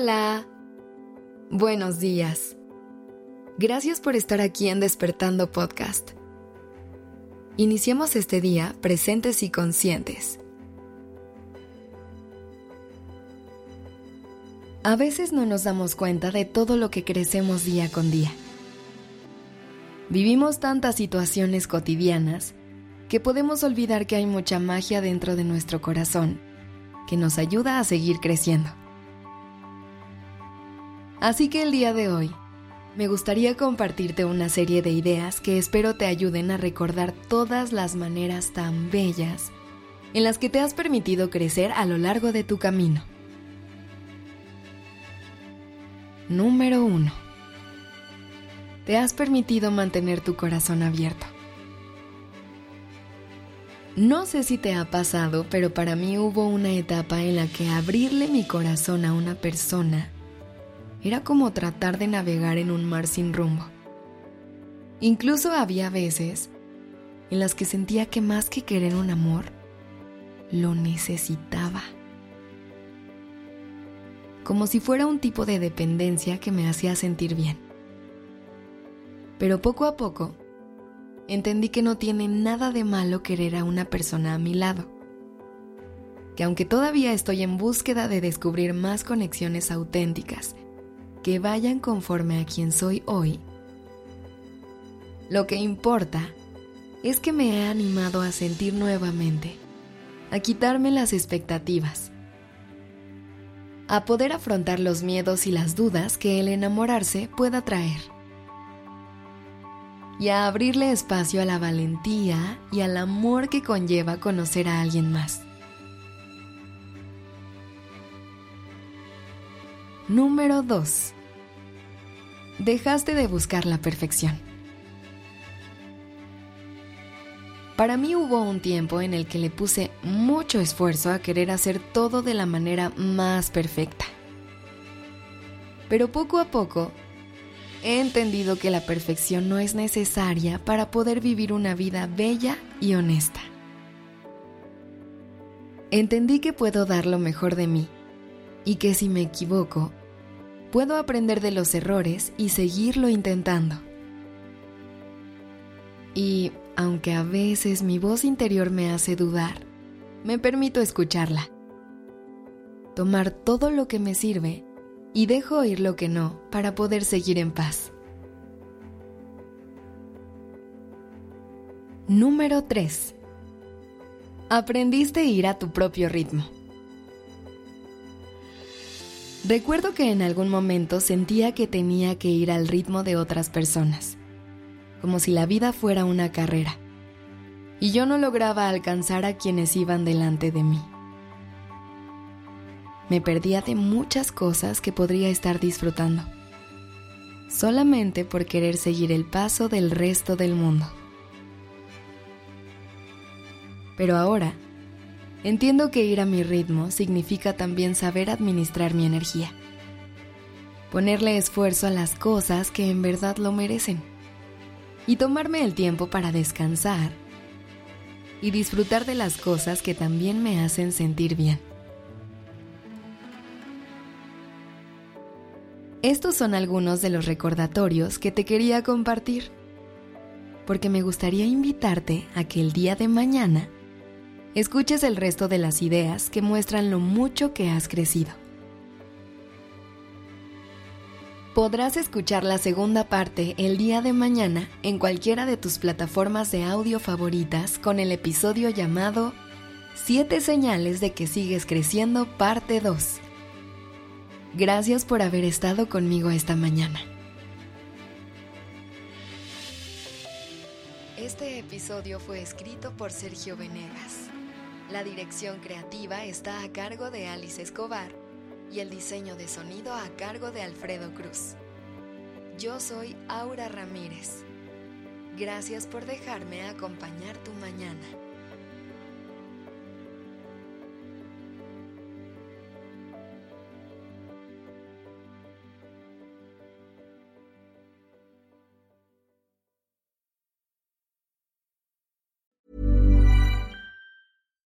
Hola. Buenos días. Gracias por estar aquí en Despertando Podcast. Iniciemos este día presentes y conscientes. A veces no nos damos cuenta de todo lo que crecemos día con día. Vivimos tantas situaciones cotidianas que podemos olvidar que hay mucha magia dentro de nuestro corazón que nos ayuda a seguir creciendo. Así que el día de hoy me gustaría compartirte una serie de ideas que espero te ayuden a recordar todas las maneras tan bellas en las que te has permitido crecer a lo largo de tu camino. Número 1. Te has permitido mantener tu corazón abierto. No sé si te ha pasado, pero para mí hubo una etapa en la que abrirle mi corazón a una persona era como tratar de navegar en un mar sin rumbo. Incluso había veces en las que sentía que más que querer un amor, lo necesitaba. Como si fuera un tipo de dependencia que me hacía sentir bien. Pero poco a poco, entendí que no tiene nada de malo querer a una persona a mi lado. Que aunque todavía estoy en búsqueda de descubrir más conexiones auténticas que vayan conforme a quien soy hoy. Lo que importa es que me he animado a sentir nuevamente, a quitarme las expectativas, a poder afrontar los miedos y las dudas que el enamorarse pueda traer, y a abrirle espacio a la valentía y al amor que conlleva conocer a alguien más. Número 2. Dejaste de buscar la perfección. Para mí hubo un tiempo en el que le puse mucho esfuerzo a querer hacer todo de la manera más perfecta. Pero poco a poco he entendido que la perfección no es necesaria para poder vivir una vida bella y honesta. Entendí que puedo dar lo mejor de mí y que si me equivoco, puedo aprender de los errores y seguirlo intentando. Y aunque a veces mi voz interior me hace dudar, me permito escucharla. Tomar todo lo que me sirve y dejo oír lo que no para poder seguir en paz. Número 3. Aprendiste a ir a tu propio ritmo. Recuerdo que en algún momento sentía que tenía que ir al ritmo de otras personas, como si la vida fuera una carrera, y yo no lograba alcanzar a quienes iban delante de mí. Me perdía de muchas cosas que podría estar disfrutando, solamente por querer seguir el paso del resto del mundo. Pero ahora, Entiendo que ir a mi ritmo significa también saber administrar mi energía. Ponerle esfuerzo a las cosas que en verdad lo merecen. Y tomarme el tiempo para descansar y disfrutar de las cosas que también me hacen sentir bien. Estos son algunos de los recordatorios que te quería compartir, porque me gustaría invitarte a que el día de mañana escuches el resto de las ideas que muestran lo mucho que has crecido. Podrás escuchar la segunda parte el día de mañana en cualquiera de tus plataformas de audio favoritas con el episodio llamado 7 señales de que sigues creciendo parte 2. Gracias por haber estado conmigo esta mañana. Este episodio fue escrito por Sergio Venegas. La dirección creativa está a cargo de Alice Escobar y el diseño de sonido a cargo de Alfredo Cruz. Yo soy Aura Ramírez. Gracias por dejarme acompañar tu mañana.